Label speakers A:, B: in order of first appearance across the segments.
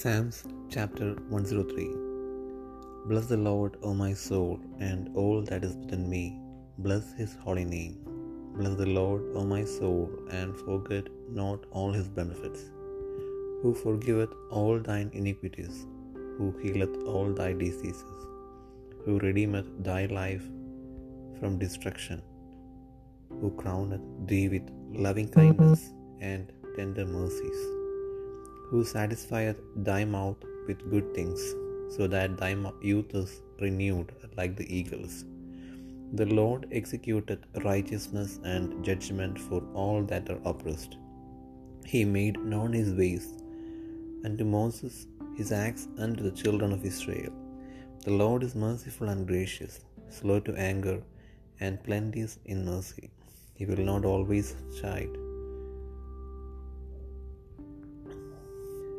A: Psalms chapter 103 Bless the Lord, O my soul, and all that is within me. Bless his holy name. Bless the Lord, O my soul, and forget not all his benefits. Who forgiveth all thine iniquities, who healeth all thy diseases, who redeemeth thy life from destruction, who crowneth thee with loving kindness and tender mercies who satisfieth thy mouth with good things, so that thy youth is renewed like the eagles. The Lord executeth righteousness and judgment for all that are oppressed. He made known his ways unto Moses, his acts unto the children of Israel. The Lord is merciful and gracious, slow to anger, and plenteous in mercy. He will not always chide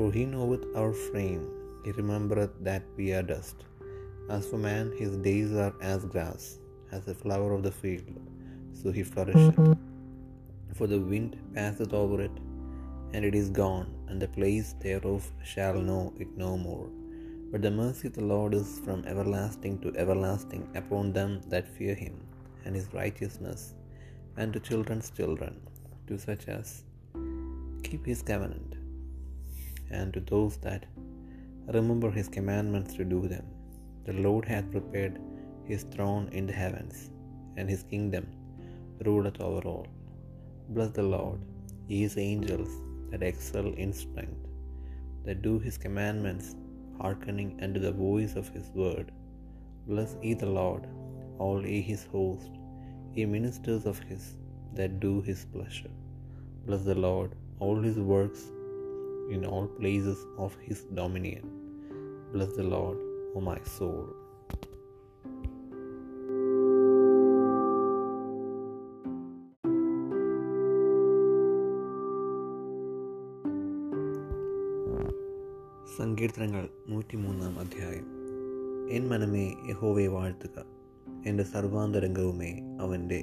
A: For he knoweth our frame, he remembereth that we are dust. As for man, his days are as grass, as a flower of the field, so he flourisheth. For the wind passeth over it, and it is gone, and the place thereof shall know it no more. But the mercy of the Lord is from everlasting to everlasting upon them that fear him, and his righteousness and unto children's children, to such as keep his covenant and to those that remember his commandments to do them. The Lord hath prepared his throne in the heavens, and his kingdom ruleth over all. Bless the Lord, ye his angels that excel in strength, that do his commandments, hearkening unto the voice of his word. Bless ye the Lord, all ye his host, ye ministers of his that do his pleasure. Bless the Lord, all his works in all places of his dominion. Bless the Lord, O my soul. സങ്കീർത്തനങ്ങൾ നൂറ്റിമൂന്നാം അധ്യായം N മനമേ യഹോവയെ വാഴ്ത്തുക എന്റെ സർവാന്തരംഗവുമേ അവന്റെ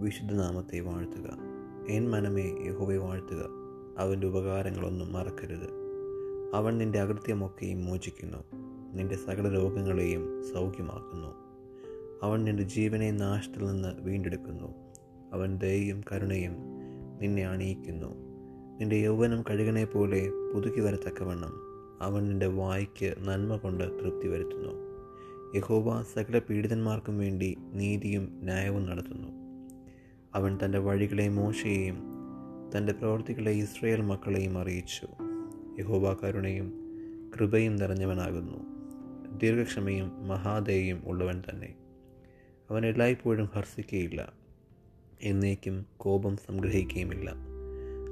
A: വിശുദ്ധനാമത്തെ വാഴ്ത്തുക N മനമേ യഹോവയെ വാഴ്ത്തുക അവന്റെ ഉപകാരങ്ങളൊന്നും മറക്കരുത്. അവൻ നിന്റെ അകൃത്യമൊക്കെയും മോചിക്കുന്നു. നിന്റെ സകല രോഗങ്ങളെയും സൗഖ്യമാക്കുന്നു. അവൻ നിന്റെ ജീവനെ നാശത്തിൽ നിന്ന് വീണ്ടെടുക്കുന്നു. അവൻ ദയയും കരുണയും നിന്നെ അണിയിക്കുന്നു. നിന്റെ യൗവനം കഴുകനെ പോലെ പുതുക്കി വരത്തക്കവണ്ണം അവൻ നിന്റെ വായ്ക്ക് നന്മ കൊണ്ട് തൃപ്തി വരുത്തുന്നു. യഹോവ സകല പീഡിതന്മാർക്കും വേണ്ടി നീതിയും ന്യായവും നടത്തുന്നു. അവൻ തന്റെ വഴികളെ മോശയെയും തന്റെ പ്രവർത്തികളെ ഇസ്രയേൽ മക്കളെയും അറിയിച്ചു. യഹോബ കരുണയും കൃപയും നിറഞ്ഞവനാകുന്നു. ദീർഘക്ഷമയും മഹാദയയും ഉള്ളവൻ തന്നെ. അവൻ എല്ലായ്പ്പോഴും ഹർഷിക്കുകയില്ല എന്നേക്കും കോപം സംഗ്രഹിക്കുകയുമില്ല.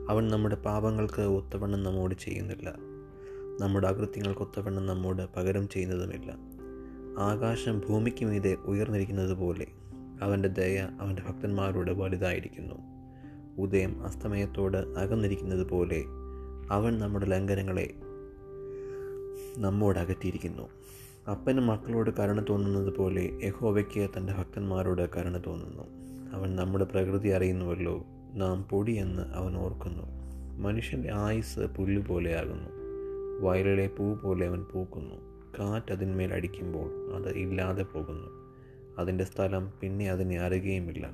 A: അവൻ നമ്മുടെ പാപങ്ങൾക്ക് ഒത്തവണ്ണം നമ്മോട് ചെയ്യുന്നില്ല. നമ്മുടെ അകൃത്യങ്ങൾക്ക് ഒത്തവണ്ണം നമ്മോട് പകരം ചെയ്യുന്നതുമില്ല. ആകാശം ഭൂമിക്ക് മീതെ ഉയർന്നിരിക്കുന്നത് പോലെ അവന്റെ ദയ അവന്റെ ഭക്തന്മാരോട് വലുതായിരിക്കുന്നു. ഉദയം അസ്തമയത്തോട് അകന്നിരിക്കുന്നത് പോലെ അവൻ നമ്മുടെ ലംഘനങ്ങളെ നമ്മോട് അകറ്റിയിരിക്കുന്നു. അപ്പനും മക്കളോട് കരുണ തോന്നുന്നത് പോലെ യഹോവയ്ക്ക് തന്റെ ഭക്തന്മാരോട് കരുണ തോന്നുന്നു. അവൻ നമ്മുടെ പ്രകൃതി അറിയുന്നുവല്ലോ. നാം പൊടിയെന്ന് അവൻ ഓർക്കുന്നു. മനുഷ്യന്റെ ആയുസ് പുല്ലുപോലെയാകുന്നു വയലിലെ പൂ പോലെ അവൻ പൂക്കുന്നു. കാറ്റ് അതിന്മേൽ അടിക്കുമ്പോൾ അത് ഇല്ലാതെ പോകുന്നു. അതിന്റെ സ്ഥലം പിന്നെ അതിനെ അറിയുകയുമില്ല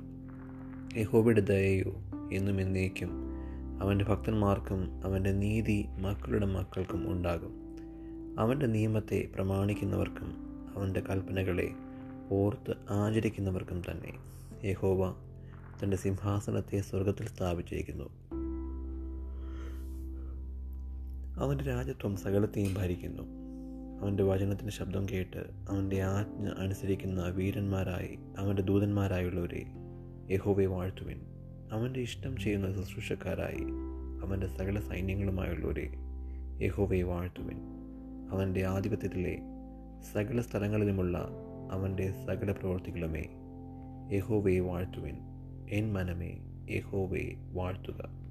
A: യഹോബയുടെ ദയയോ എന്നും എന്നേക്കും അവന്റെ ഭക്തന്മാർക്കും അവന്റെ നീതി മക്കളുടെ മക്കൾക്കും ഉണ്ടാകും. അവന്റെ നിയമത്തെ പ്രമാണിക്കുന്നവർക്കും അവന്റെ കൽപ്പനകളെ ഓർത്ത് ആചരിക്കുന്നവർക്കും തന്നെ യഹോവ തന്റെ സിംഹാസനത്തെ സ്വർഗത്തിൽ സ്ഥാപിച്ചിരിക്കുന്നു. അവന്റെ രാജ്യത്വം സകലത്തെയും ഭരിക്കുന്നു. അവന്റെ വചനത്തിന്റെ ശബ്ദം കേട്ട് അവന്റെ ആജ്ഞ അനുസരിക്കുന്ന വീരന്മാരായി അവന്റെ ദൂതന്മാരായുള്ളവരെ യഹോവയെ വാഴ്ത്തുവിൻ. അവന്റെ ഇഷ്ടം ചെയ്യുന്ന ശുശ്രൂഷക്കാരായി അവന്റെ സകല സൈന്യങ്ങളുമായുള്ളവരെ യഹോവയെ വാഴ്ത്തുവിൻ. അവന്റെ ആധിപത്യത്തിലെ സകല സ്ഥലങ്ങളിലുമുള്ള അവന്റെ സകല പ്രവർത്തികളുമേ യഹോവയെ വാഴ്ത്തുവിൻ. എൻ മനമേ യഹോവയെ വാഴ്ത്തുക.